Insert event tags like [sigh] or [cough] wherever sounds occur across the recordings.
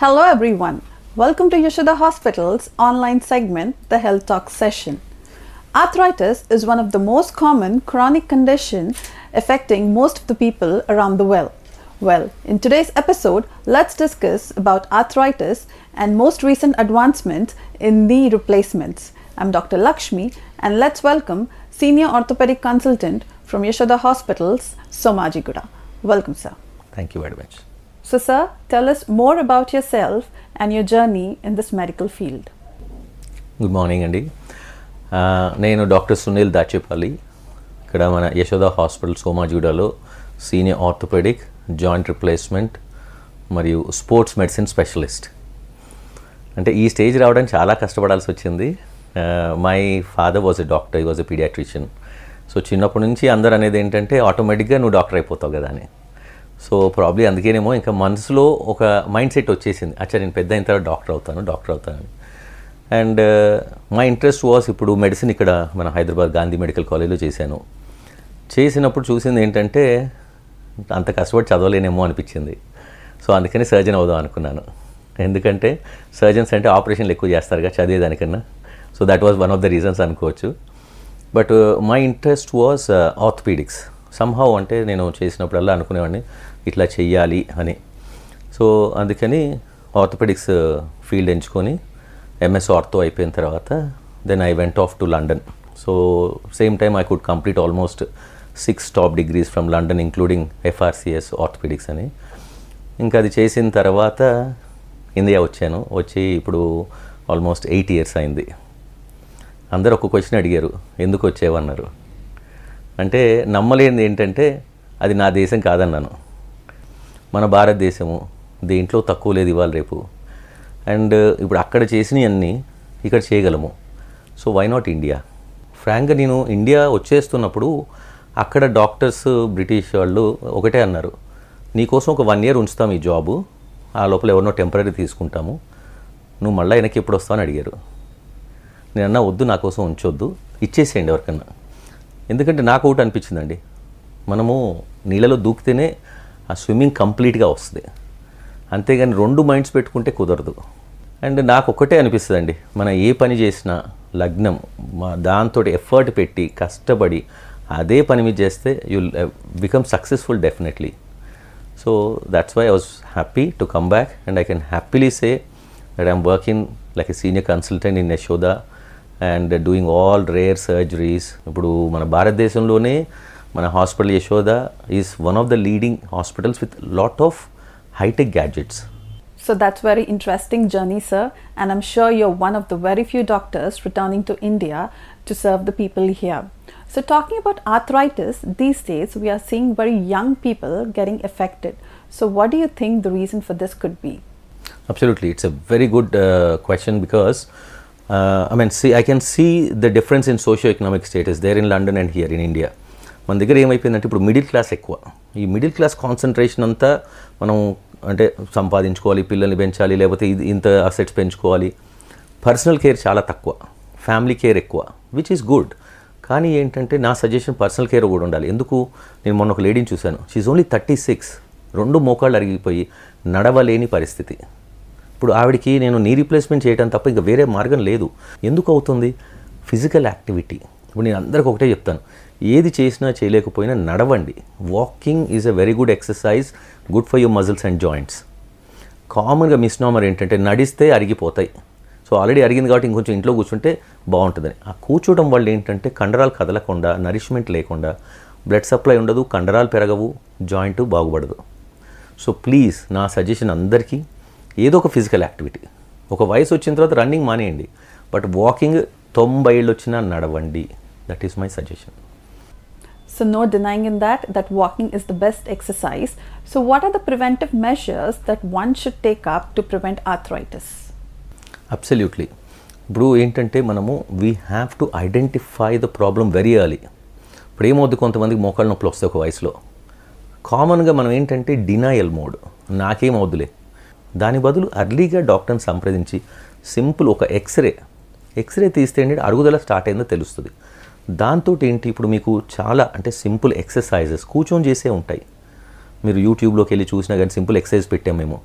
Hello everyone. Welcome to Yashoda Hospital's online segment, the Health Talk session. Arthritis is one of the most common chronic conditions affecting most of the people around the world. Well, in today's episode, let's discuss about arthritis and most recent advancements in knee replacements. I'm Dr. Lakshmi and let's welcome Senior Orthopedic Consultant from Yashoda Hospitals, Somaji Guda. Welcome, sir. Thank you very much. So, sir, tell us more about yourself and your journey in this medical field. Good morning అండి నేను doctor Sunil Dachepalli. ఇక్కడ మన Yashoda hospital సోమాజూడలో senior orthopaedic joint replacement మరియు sports medicine specialist. అంటే ఈ stage రావడానికి చాలా కష్టపడాల్సి వచ్చింది. Uh, my father was a doctor he was a pediatrician. So చిన్నప్పటి నుంచి అందరు అనేది ఏంటంటే ఆటోమేటిక్గా నువ్వు డాక్టర్ అయిపోతావు కదా అని. సో ప్రాబ్లీ అందుకేనేమో ఇంకా మనసులో ఒక మైండ్ సెట్ వచ్చేసింది. అచ్చా నేను పెద్ద అయిన తర్వాత డాక్టర్ అవుతాను డాక్టర్ అవుతానని. అండ్ మా ఇంట్రెస్ట్ వాస్ ఇప్పుడు మెడిసిన్ ఇక్కడ మన హైదరాబాద్ గాంధీ మెడికల్ కాలేజ్లో చేశాను. చేసినప్పుడు చూసింది ఏంటంటే అంత కష్టపడి చదవలేనేమో అనిపించింది. సో అందుకని సర్జన్ అవుదాం అనుకున్నాను. ఎందుకంటే సర్జన్స్ అంటే ఆపరేషన్లు ఎక్కువ చేస్తారుగా చదివేదానికన్నా. So that was one of the reasons అనుకోవచ్చు. But my interest was orthopedics somehow అంటే నేను చేసినప్పుడల్లా అనుకునేవాడిని ఇట్లా చెయ్యాలి అని. సో అందుకని ఆర్థోపెడిక్స్ uh, ఫీల్డ్ ఎంచుకొని ఎంఎస్ ఆర్థో అయిపోయిన తర్వాత then I went off to London so same time I could complete almost six top degrees from London including FRCS orthopedics అని. ఇంకా అది చేసిన తర్వాత ఇండియా వచ్చాను. వచ్చి ఇప్పుడు ఆల్మోస్ట్ ఎయిట్ ఇయర్స్ అయింది. అందరు ఒక క్వశ్చన్ అడిగారు ఎందుకు వచ్చేవన్నారు అంటే నమ్మలేనిది ఏంటంటే అది నా దేశం కాదన్నాను మన భారతదేశము దేంట్లో తక్కువ లేదు ఇవాళ రేపు. అండ్ ఇప్పుడు అక్కడ చేసినవన్నీ ఇక్కడ చేయగలము. సో వై నాట్ ఇండియా ఫ్రాంక్గా నేను ఇండియా వచ్చేస్తున్నప్పుడు అక్కడ డాక్టర్స్ బ్రిటిష్ వాళ్ళు ఒకటే అన్నారు. నీకోసం ఒక వన్ ఇయర్ ఉంచుతాం ఈ జాబు ఆ లోపల ఎవరినో టెంపరీ తీసుకుంటాము. నువ్వు మళ్ళీ వెనక్కి ఎప్పుడు వస్తావు? అని అడిగారు. నేను అన్నా వద్దు నా కోసం ఉంచొద్దు. ఇచ్చేసేయండి ఎవరికన్నా. ఎందుకంటే నాకు ఒకటి అనిపించిందండి. మనము నీళ్ళలో దూకితేనే ఆ స్విమ్మింగ్ కంప్లీట్గా వస్తుంది. అంతేగాని రెండు మైండ్స్ పెట్టుకుంటే కుదరదు. అండ్ నాకు ఒక్కటే అనిపిస్తుందండి. మనం ఏ పని చేసినా లగ్నం మా దాంతో ఎఫర్ట్ పెట్టి కష్టపడి అదే పని మీద చేస్తే you'll become successful definitely. So that's why I was happy to come back and I can happily say that I'm working like a senior consultant in Yashoda. And doing all rare surgeries ఇప్పుడు మన భారతదేశంలోనే మన hospital Yashoda is one of the leading hospitals with lot of hitech gadgets So that's very interesting journey, sir, and I'm sure you're one of the very few doctors returning to India to serve the people here. So talking about arthritis, these days we are seeing very young people getting affected. So what do you think the reason for this could be? Absolutely, it's a very good uh, question because uh, I mean, see, I can see the difference in socio-economic status there in London and here in India. మన దగ్గర ఏమైపోయిందంటే ఇప్పుడు middle class ఎక్కువ. ఈ middle class concentration అంతా మనం అంటే సంపాదించుకోవాలి పిల్లల్ని పెంచాలి లేకపోతే ఇది ఇంత అసెట్స్ పెంచుకోవాలి. పర్సనల్ కేర్ చాలా తక్కువ. ఫ్యామిలీ కేర్ ఎక్కువ విచ్ ఈస్ గుడ్ కానీ ఏంటంటే నా సజెషన్ పర్సనల్ కేర్ కూడా ఉండాలి. ఎందుకు? నేను మొన్న ఒక లేడీని చూశాను. షీఈ్ ఓన్లీ థర్టీ సిక్స్ రెండు మోకాళ్ళు అరిగిపోయి నడవలేని పరిస్థితి. ఇప్పుడు ఆవిడకి నేను నీ రీప్లేస్మెంట్ చేయడం తప్ప ఇంకా వేరే మార్గం లేదు. ఎందుకు అవుతుంది? ఫిజికల్ యాక్టివిటీ ఇప్పుడు నేను అందరికి ఒకటే చెప్తాను. ఏది చేసినా చేయలేకపోయినా నడవండి. Walking is a very good exercise good for your muscles and joints కామన్గా మిస్నామర్ ఏంటంటే నడిస్తే అరిగిపోతాయి. సో ఆల్రెడీ అరిగింది కాబట్టి ఇంకొంచెం ఇంట్లో కూర్చుంటే బాగుంటుందని ఆ కూర్చోవడం వల్ల ఏంటంటే కండరాలు కదలకుండా నరిష్మెంట్ లేకుండా బ్లడ్ సప్లై ఉండదు కండరాలు పెరగవు జాయింట్ బాగుపడదు. సో ప్లీజ్ నా సజెషన్ అందరికీ ఏదో ఒక ఫిజికల్ యాక్టివిటీ ఒక వయసు వచ్చిన తర్వాత రన్నింగ్ మానేయండి. బట్ వాకింగ్ తొంభై ఏళ్ళు వచ్చినా నడవండి. That is my suggestion So no denying in that that walking is the best exercise. So what are the preventive measures that one should take up to prevent arthritis? Absolutely ఇప్పుడు ఏంటంటే మనము we have to identify the problem very early ఇప్పుడు ఏమవుద్ది కొంతమందికి మోకాళ్ళ నొప్పులు వస్తాయి ఒక వయసులో. కామన్గా మనం ఏంటంటే డినాయల్ మోడ్ నాకేమవుద్దులే దాని బదులు అర్లీగా డాక్టర్ని సంప్రదించి సింపుల్ ఒక ఎక్స్రే ఎక్స్రే తీస్తే ఏంటంటే అరుగుదల స్టార్ట్ అయిందో తెలుస్తుంది. దాంతో ఏంటి? ఇప్పుడు మీకు చాలా అంటే సింపుల్ ఎక్సర్సైజెస్ కూర్చొని చేసే ఉంటాయి. మీరు యూట్యూబ్లోకి వెళ్ళి చూసినా కానీ సింపుల్ ఎక్సర్సైజ్ పెట్టాం మేము.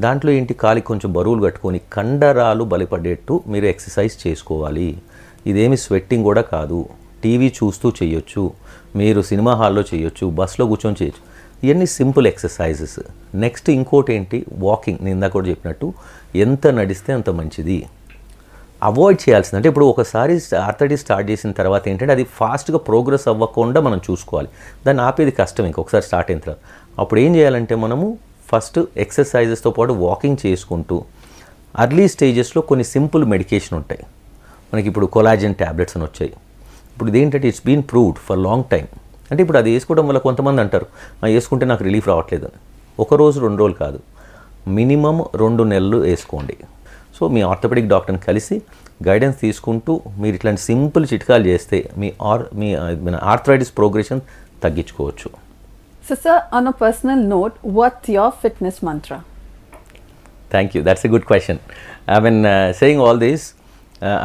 దాంట్లో ఏంటి? కాలికి కొంచెం బరువులు కట్టుకొని కండరాలు బలిపడేట్టు మీరు ఎక్సర్సైజ్ చేసుకోవాలి. ఇదేమి స్వెట్టింగ్ కూడా కాదు. టీవీ చూస్తూ చేయొచ్చు. మీరు సినిమా హాల్లో చేయొచ్చు. బస్లో కూర్చొని చేయొచ్చు. ఇవన్నీ సింపుల్ ఎక్సర్సైజెస్. నెక్స్ట్ ఇంకోటి ఏంటి వాకింగ్. నేను ఇందాక కూడా చెప్పినట్టు ఎంత నడిస్తే అంత మంచిది. అవాయిడ్ చేయాల్సింది. అంటే ఇప్పుడు ఒకసారి ఆర్థడీ స్టార్ట్ చేసిన తర్వాత ఏంటంటే అది ఫాస్ట్గా ప్రోగ్రెస్ అవ్వకుండా మనం చూసుకోవాలి. దాన్ని ఆపేది కష్టం ఇంకొకసారి స్టార్ట్ అయిన తర్వాత. అప్పుడు ఏం చేయాలంటే మనము ఫస్ట్ ఎక్సర్సైజెస్తో పాటు వాకింగ్ చేసుకుంటూ అర్లీ స్టేజెస్లో కొన్ని సింపుల్ మెడికేషన్ ఉంటాయి. మనకి ఇప్పుడు కొలాజన్ ట్యాబ్లెట్స్ అని వచ్చాయి. ఇప్పుడు ఇదేంటంటే it's been proved for long time అంటే ఇప్పుడు అది వేసుకోవడం వల్ల కొంతమంది అంటారు "ఆ, వేసుకుంటే నాకు రిలీఫ్ రావట్లేదు అని ఒక రోజు రెండు రోజులు కాదు మినిమం రెండు నెలలు వేసుకోండి సో మీ ఆర్థోపెడిక్ డాక్టర్ని కలిసి గైడెన్స్ తీసుకుంటూ మీరు ఇట్లాంటి సింపుల్ చిట్కాలు చేస్తే మీ ఆర్ మీ ఆర్థరైటిస్ ప్రోగ్రెషన్ తగ్గించుకోవచ్చు So, sir, on a personal note, what's your fitness mantra? Thank you. That's a good question. I mean, uh, saying all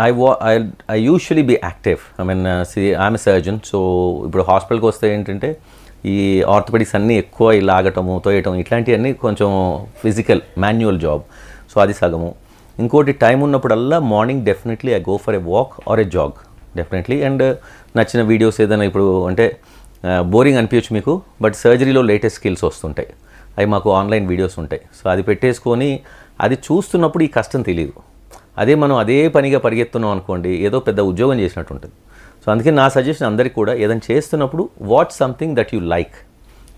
I was I I I be active I mean see mean, uh, so ఇప్పుడు హాస్పిటల్కి వస్తే ఏంటంటే ఈ orthopaedics అన్నీ ఎక్కువ ఈ లాగటము తోయటం ఇట్లాంటివన్నీ కొంచెం ఫిజికల్ మాన్యువల్ జాబ్ సో అది సగము. ఇంకోటి టైం ఉన్నప్పుడల్లా morning definitely I go for a walk or a jog definitely and నచ్చిన వీడియోస్ ఏదైనా ఇప్పుడు అంటే uh, బోరింగ్ అనిపించచ్చు మీకు బట్ సర్జరీలో లేటెస్ట్ స్కిల్స్ వస్తుంటాయి. అవి మాకు ఆన్లైన్ వీడియోస్ ఉంటాయి. సో అది పెట్టేసుకొని అది చూస్తున్నప్పుడు ఈ కష్టం తెలియదు అదే మనం అదే పనిగా పరిగెత్తున్నాం అనుకోండి ఏదో పెద్ద ఉద్యోగం చేసినట్టు ఉంటుంది సో అందుకే నా సజెషన్ అందరికీ కూడా ఏదైనా చేస్తున్నప్పుడు what something that you like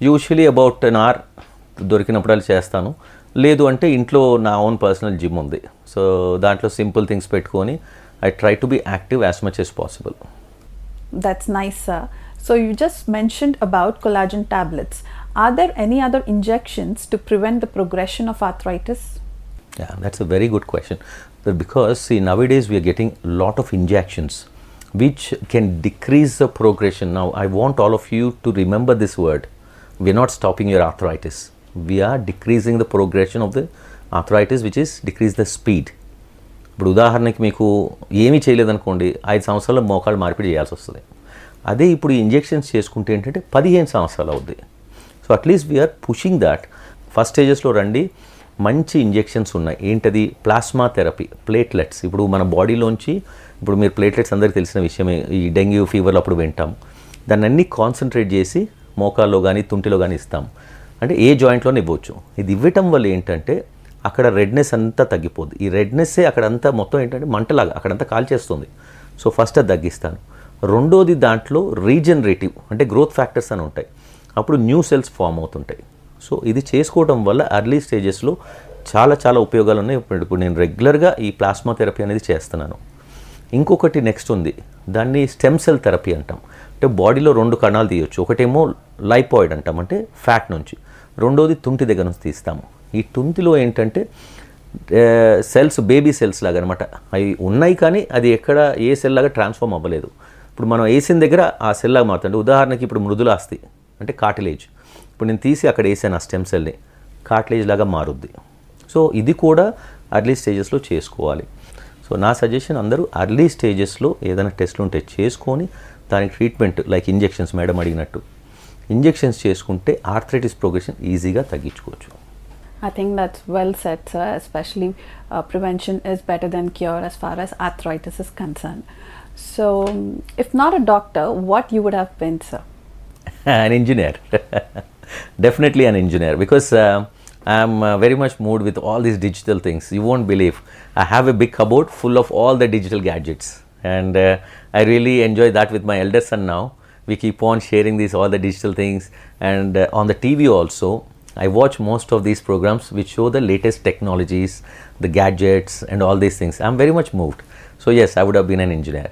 usually about an hour దొరికినప్పుడు చేస్తాను లేదు అంటే ఇంట్లో నా ఓన్ పర్సనల్ జిమ్ ఉంది సో దాంట్లో సింపుల్ థింగ్స్ పెట్టుకొని I try to be active as much as possible nice, sir. So, you just mentioned about collagen tablets. Are there any other injections to prevent the progression of arthritis? Yeah, that's a very good question. That because see nowadays we are getting a lot of injections which can decrease the progression. Now I want all of you to remember this word. We are not stopping your arthritis. We are decreasing the progression of the arthritis which is decrease the speed. ఇప్పుడు ఉదాహరణకి మీకు ఏమీ చేయలేదనుకోండి ఐదు సంవత్సరాల మోకాళ్ళు మార్పిడి చేయాల్సి వస్తుంది అదే ఇప్పుడు ఇంజెక్షన్స్ చేసుకుంటే ఏంటంటే పదిహేను సంవత్సరాలు అవుద్ది so at least we are pushing that first స్టేజెస్లో రండి మంచి ఇంజెక్షన్స్ ఉన్నాయి. ఏంటది? Plasma therapy platelets. ఇప్పుడు మన బాడీలోంచి ఇప్పుడు మీరు ప్లేట్లెట్స్ అందరికీ తెలిసిన విషయమే ఈ డెంగ్యూ ఫీవర్లు అప్పుడు వింటాం. దాన్ని అన్నీ కాన్సన్ట్రేట్ చేసి మోకాల్లో కానీ తుంటిలో కానీ ఇస్తాం. అంటే ఏ జాయింట్లోనే ఇవ్వచ్చు. ఇది ఇవ్వటం వల్ల ఏంటంటే అక్కడ రెడ్నెస్ అంతా తగ్గిపోద్ది. ఈ రెడ్నెస్సే అక్కడంతా మొత్తం ఏంటంటే మంటలాగా అక్కడంతా కాల్చేస్తుంది. సో ఫస్ట్ అది తగ్గిస్తాను. రెండోది దాంట్లో రీజనరేటివ్ అంటే గ్రోత్ ఫ్యాక్టర్స్ అని ఉంటాయి. అప్పుడు న్యూ సెల్స్ ఫామ్ అవుతుంటాయి. సో ఇది చేసుకోవడం వల్ల అర్లీ స్టేజెస్లో చాలా చాలా ఉపయోగాలు ఉన్నాయి ఇప్పుడు ఇప్పుడు నేను రెగ్యులర్గా ఈ ప్లాస్మా థెరపీ అనేది చేస్తున్నాను. ఇంకొకటి నెక్స్ట్ ఉంది. దాన్ని స్టెమ్ సెల్ థెరపీ అంటాం. అంటే బాడీలో రెండు కణాలు తీయొచ్చు. ఒకటేమో లైపాయిడ్ అంటాం. అంటే ఫ్యాట్ నుంచి. రెండోది తుంటి దగ్గర నుంచి తీస్తాము. ఈ తుంటిలో ఏంటంటే సెల్స్ బేబీ సెల్స్ లాగా అనమాట అవి ఉన్నాయి కానీ అది ఎక్కడ ఏ సెల్ లాగా ట్రాన్స్ఫార్మ్ అవ్వలేదు. ఇప్పుడు మనం వేసిన దగ్గర ఆ సెల్ లాగా మారుతుంది ఉదాహరణకి ఇప్పుడు మృదులాస్తి అంటే కాటిలేజ్ ఇప్పుడు నేను తీసి అక్కడ వేసాను ఆ స్టెమ్ సెల్ని కాటిలేజ్ లాగా మారుద్ది సో ఇది కూడా అర్లీ స్టేజెస్లో చేసుకోవాలి సో నా సజెషన్ అందరూ అర్లీ స్టేజెస్లో ఏదైనా టెస్ట్లు ఉంటే చేసుకొని దానికి ట్రీట్మెంట్ లైక్ ఇంజెక్షన్స్ మేడం అడిగినట్టు ఇంజెక్షన్స్ చేసుకుంటే ఆర్థరైటిస్ ప్రోగ్రెషన్ ఈజీగా తగ్గించుకోవచ్చు I think that's well said, sir. Especially uh, prevention is better than cure as far as arthritis is concerned. So, um, if not a doctor, what you would have been, sir? [laughs] an engineer [laughs] definitely an engineer because uh, i'm uh, very much moved with all these digital things. You won't believe. I have a big cupboard full of all the digital gadgets. And uh, i really enjoy that with my elder son now. We keep on sharing these all the digital things. And uh, on the tv also i watch most of these programs which show the latest technologies the gadgets and all these things. I'm very much moved. So yes i would have been an engineer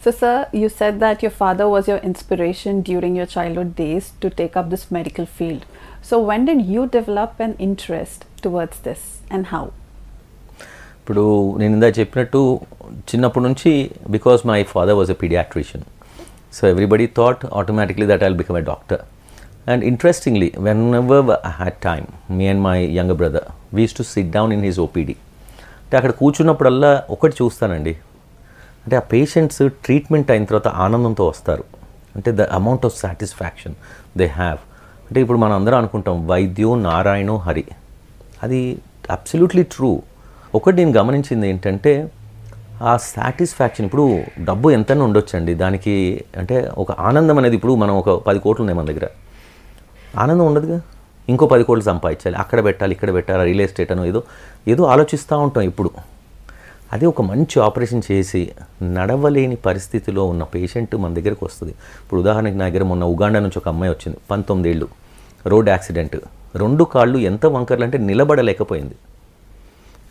So, sir, you said that your father was your inspiration during your childhood days to take up this medical field. So, when did you develop an interest towards this and how? ఇప్పుడు నేను ఇందా చెప్పినట్టు చిన్నప్పటి నుంచి because my father was a pediatrician so everybody thought automatically that I'll become a doctor and interestingly whenever I had time me and my young brother was to sit down in his OPD అంటే అక్కడ కూర్చున్నప్పుడల్లా ఒకటి చూస్తానండి అంటే ఆ patients treatment అయిన తర్వాత ఆనందంతో వస్తారు. అంటే the amount of satisfaction they have అంటే ఇప్పుడు మనం అందరం అనుకుంటాం వైద్యో నారాయణో హరి. అది అబ్సల్యూట్లీ ట్రూ ఒకటి నేను గమనించింది ఏంటంటే ఆ సాటిస్ఫాక్షన్ ఇప్పుడు డబ్బు ఎంతైనా ఉండొచ్చండి. దానికి అంటే ఒక ఆనందం అనేది ఇప్పుడు మనం ఒక పది కోట్లు ఉన్నాయి మన దగ్గర. ఆనందం ఉండదుగా? ఇంకో పది కోట్లు సంపాదించాలి. అక్కడ పెట్టాలి ఇక్కడ పెట్టాలి రియల్ ఎస్టేట్ అనో ఏదో ఏదో ఆలోచిస్తూ ఉంటాం ఇప్పుడు. అదే ఒక మంచి ఆపరేషన్ చేసి నడవలేని పరిస్థితిలో ఉన్న పేషెంట్ మన దగ్గరకు వస్తుంది. ఇప్పుడు ఉదాహరణకి నా దగ్గర మొన్న ఉగాండా నుంచి ఒక అమ్మాయి వచ్చింది పంతొమ్మిదేళ్ళు. Road accident. రెండు కాళ్ళు ఎంత వంకర్లు అంటే నిలబడలేకపోయింది.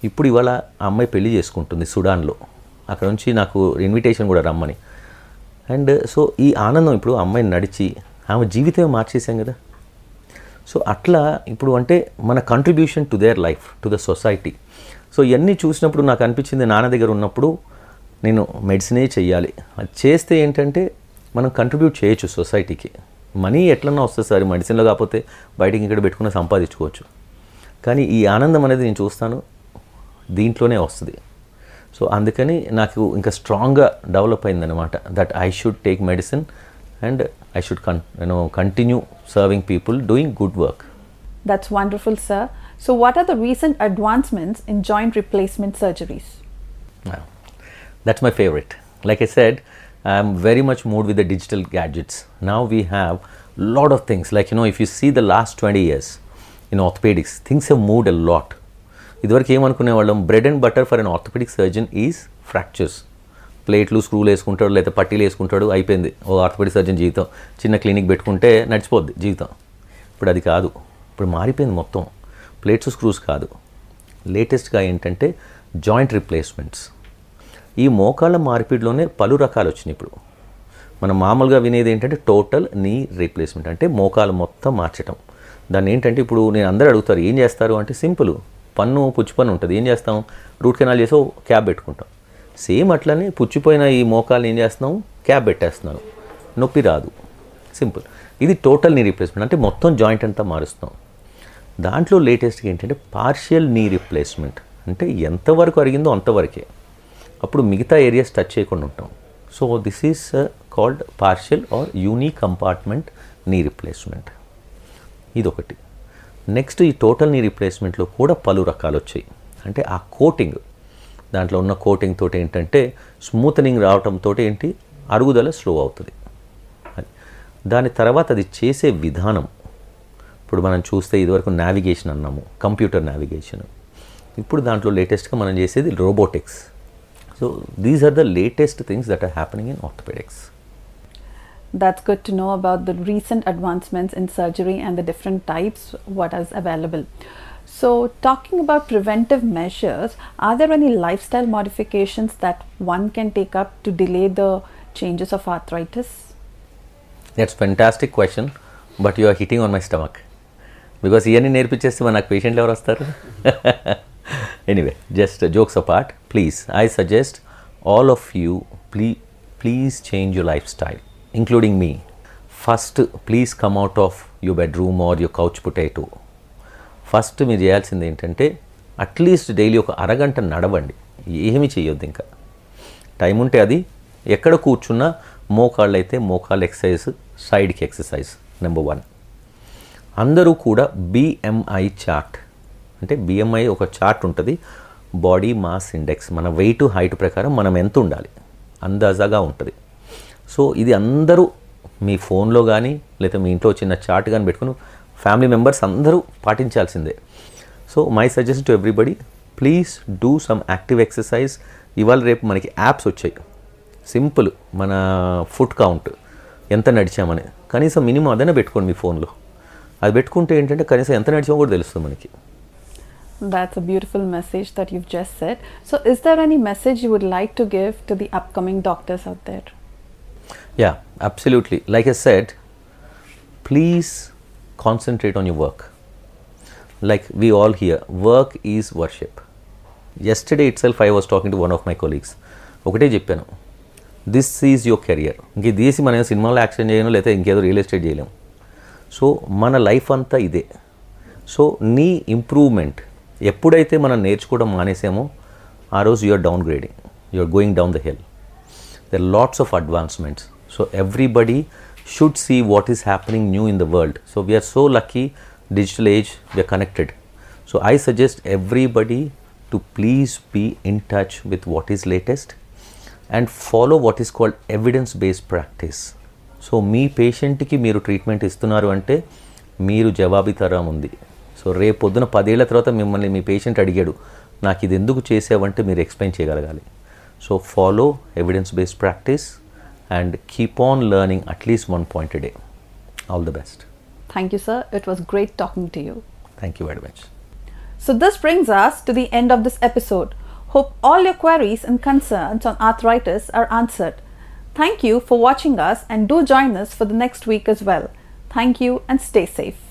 ఇప్పుడు ఇవాళ ఆ అమ్మాయి పెళ్ళి చేసుకుంటుంది సుడాన్లో. అక్కడ నుంచి నాకు ఇన్విటేషన్ కూడా రమ్మని. అండ్ సో ఈ ఆనందం ఇప్పుడు అమ్మాయిని నడిచి ఆమె జీవితమే మార్చేసాం కదా. సో అట్లా ఇప్పుడు అంటే మన contribution to their life to the society so ఇవన్నీ చూసినప్పుడు నాకు అనిపించింది నాన్న దగ్గర ఉన్నప్పుడు నేను మెడిసినే చేయాలి అది చేస్తే ఏంటంటే మనం కంట్రిబ్యూట్ చేయొచ్చు సొసైటీకి. మనీ ఎట్లన్నా వస్తుంది సార్ మెడిసిన్లో కాకపోతే బయటికి ఇక్కడ పెట్టుకుని సంపాదించుకోవచ్చు. కానీ ఈ ఆనందం అనేది నేను చూస్తాను దీంట్లోనే వస్తుంది. సో అందుకని నాకు ఇంకా స్ట్రాంగ్గా డెవలప్ అయిందనమాట that I should take medicine and I should can you know continue serving people doing good work that's wonderful sir So, what are the recent advancements in joint replacement surgeries? Wow. That's my favorite. Like I said, I'm very much moved with the digital gadgets. Now we have a lot of things. Like, you know, if you see the last 20 years in orthopedics, things have moved a lot. ఇదివరకు ఏమనుకునే వాళ్ళం bread and butter for an orthopedic surgeon is fractures ప్లేట్లు స్క్రూలు వేసుకుంటాడు లేదా పట్టీలు వేసుకుంటాడు అయిపోయింది ఓ ఆర్థోపెడిక్ సర్జన్ జీవితం చిన్న క్లినిక్ పెట్టుకుంటే నడిచిపోద్ది జీవితం ఇప్పుడు అది కాదు ఇప్పుడు మారిపోయింది మొత్తం ప్లేట్స్ స్క్రూస్ కాదు. లేటెస్ట్గా ఏంటంటే జాయింట్ రిప్లేస్మెంట్స్. ఈ మోకాళ్ళ మార్పిడిలోనే పలు రకాలు వచ్చినాయి ఇప్పుడు. మనం మామూలుగా వినేది ఏంటంటే టోటల్ నీ రీప్లేస్మెంట్ అంటే మోకాలు మొత్తం మార్చటం. దాన్ని ఏంటంటే ఇప్పుడు నేను అందరూ అడుగుతారు ఏం చేస్తారు? అంటే సింపుల్. పన్ను పుచ్చి పన్ను ఉంటుంది. ఏం చేస్తాం? రూట్ కెనాల్ చేసి క్యాబ్ పెట్టుకుంటాం. సేమ్ అట్లనే పుచ్చిపోయిన ఈ మోకాలు ఏం చేస్తున్నాం క్యాబ్ పెట్టేస్తున్నాను నొప్పి రాదు. సింపుల్. ఇది టోటల్ నీ రీప్లేస్మెంట్. అంటే మొత్తం జాయింట్ అంతా మారుస్తాం దాంట్లో లేటెస్ట్గా ఏంటంటే పార్షియల్ నీ రిప్లేస్మెంట్ అంటే ఎంతవరకు అరిగిందో అంతవరకే. అప్పుడు మిగతా ఏరియాస్ టచ్ చేయకుండా ఉంటాం. So this is called partial or uni compartment knee replacement ఇదొకటి. నెక్స్ట్ ఈ టోటల్ నీ రిప్లేస్మెంట్లో కూడా పలు రకాలు వచ్చాయి. అంటే ఆ కోటింగ్ దాంట్లో ఉన్న కోటింగ్ తోటి ఏంటంటే స్మూతనింగ్ రావటంతో ఏంటి? అరుగుదల స్లో అవుతుంది. అది. దాని తర్వాత అది చేసే విధానం ఇప్పుడు మనం చూస్తే ఇదివరకు నావిగేషన్ అన్నాము కంప్యూటర్ నావిగేషన్ ఇప్పుడు దాంట్లో లేటెస్ట్గా మనం చేసేది robotics so these are the latest things that are happening in orthopaedics That's good to know about the recent advancements in surgery and the different types, what is available. So, talking about preventive measures, are there any lifestyle modifications that one can take up to delay the changes of arthritis? That's fantastic question but you are hitting on my stomach Because ఇవన్నీ నేర్పించేస్తే మరి నాకు పేషెంట్లు ఎవరు వస్తారు? Anyway just jokes apart please I suggest all of you please please change your life style including me first please come out of your bedroom or your couch potato first మీరు చేయాల్సింది ఏంటంటే అట్లీస్ట్ డైలీ ఒక అరగంట నడవండి. ఏమి చేయొద్దు ఇంకా. Time ఉంటే అది ఎక్కడ కూర్చున్నా మోకాళ్ళు అయితే మోకాళ్ళు ఎక్సర్సైజ్ సైడ్కి ఎక్సర్సైజ్ నెంబర్ వన్ అందరూ కూడా బిఎంఐ చార్ట్ అంటే బిఎంఐ ఒక చార్ట్ ఉంటుంది. బాడీ మాస్ ఇండెక్స్ మన వెయిట్ హైట్ ప్రకారం మనం ఎంత ఉండాలి? అందాజాగా ఉంటుంది. సో ఇది అందరూ మీ ఫోన్లో కానీ లేదా మీ ఇంట్లో చిన్న చార్ట్ కానీ పెట్టుకుని ఫ్యామిలీ మెంబర్స్ అందరూ పాటించాల్సిందే. So my suggestion to everybody please do some active exercise ఇవాళ రేపు మనకి యాప్స్ వచ్చాయి. సింపుల్ మన ఫుడ్ కౌంట్ ఎంత నడిచామని. కనీసం మినిమం అదనే పెట్టుకోండి మీ ఫోన్లో. అది పెట్టుకుంటే ఏంటంటే కనీసం ఎంత నడిచామో కూడా తెలుస్తుంది మనకి That's a beautiful message that you've just said. So, is there any message you would like to give to the upcoming doctors out there? Yeah, absolutely. Like I said, please concentrate on your work. Like we all here, work is worship. Yesterday itself, I was talking to one of my colleagues. ఒకటే చెప్పాను this is your career ఇంక ఇది తీసి మనం సినిమాలో action చేయను లేదా ఇంకేదో రియల్ ఎస్టేట్ చేయలేము సో మన లైఫ్ అంతా ఇదే సో నీ ఇంప్రూవ్మెంట్ ఎప్పుడైతే మనం నేర్చుకోవడం మానేసామో ఆ రోజు you're downgrading you're going down the hill there are lots of advancements so everybody should see what is happening new in the world so we are so lucky digital age we are connected So I suggest everybody to please be in touch with what is latest and follow what is called evidence based practice. So మీ పేషెంట్కి మీరు treatment ఇస్తున్నారు అంటే మీరు జవాబితరం ఉంది so రేపు పొద్దున పదేళ్ళ తర్వాత మిమ్మల్ని మీ పేషెంట్ అడిగాడు నాకు ఇది ఎందుకు చేసావంటే మీరు ఎక్స్ప్లెయిన్ చేయగలగాలి so follow evidence based practice and keep on learning at least one point day all the best Thank you, sir. It was great talking to you. Thank you very much So, this brings us to the end of this episode. Hope all your queries and concerns on arthritis are answered. Thank you for watching us and do join us for the next week as well. Thank you and stay safe.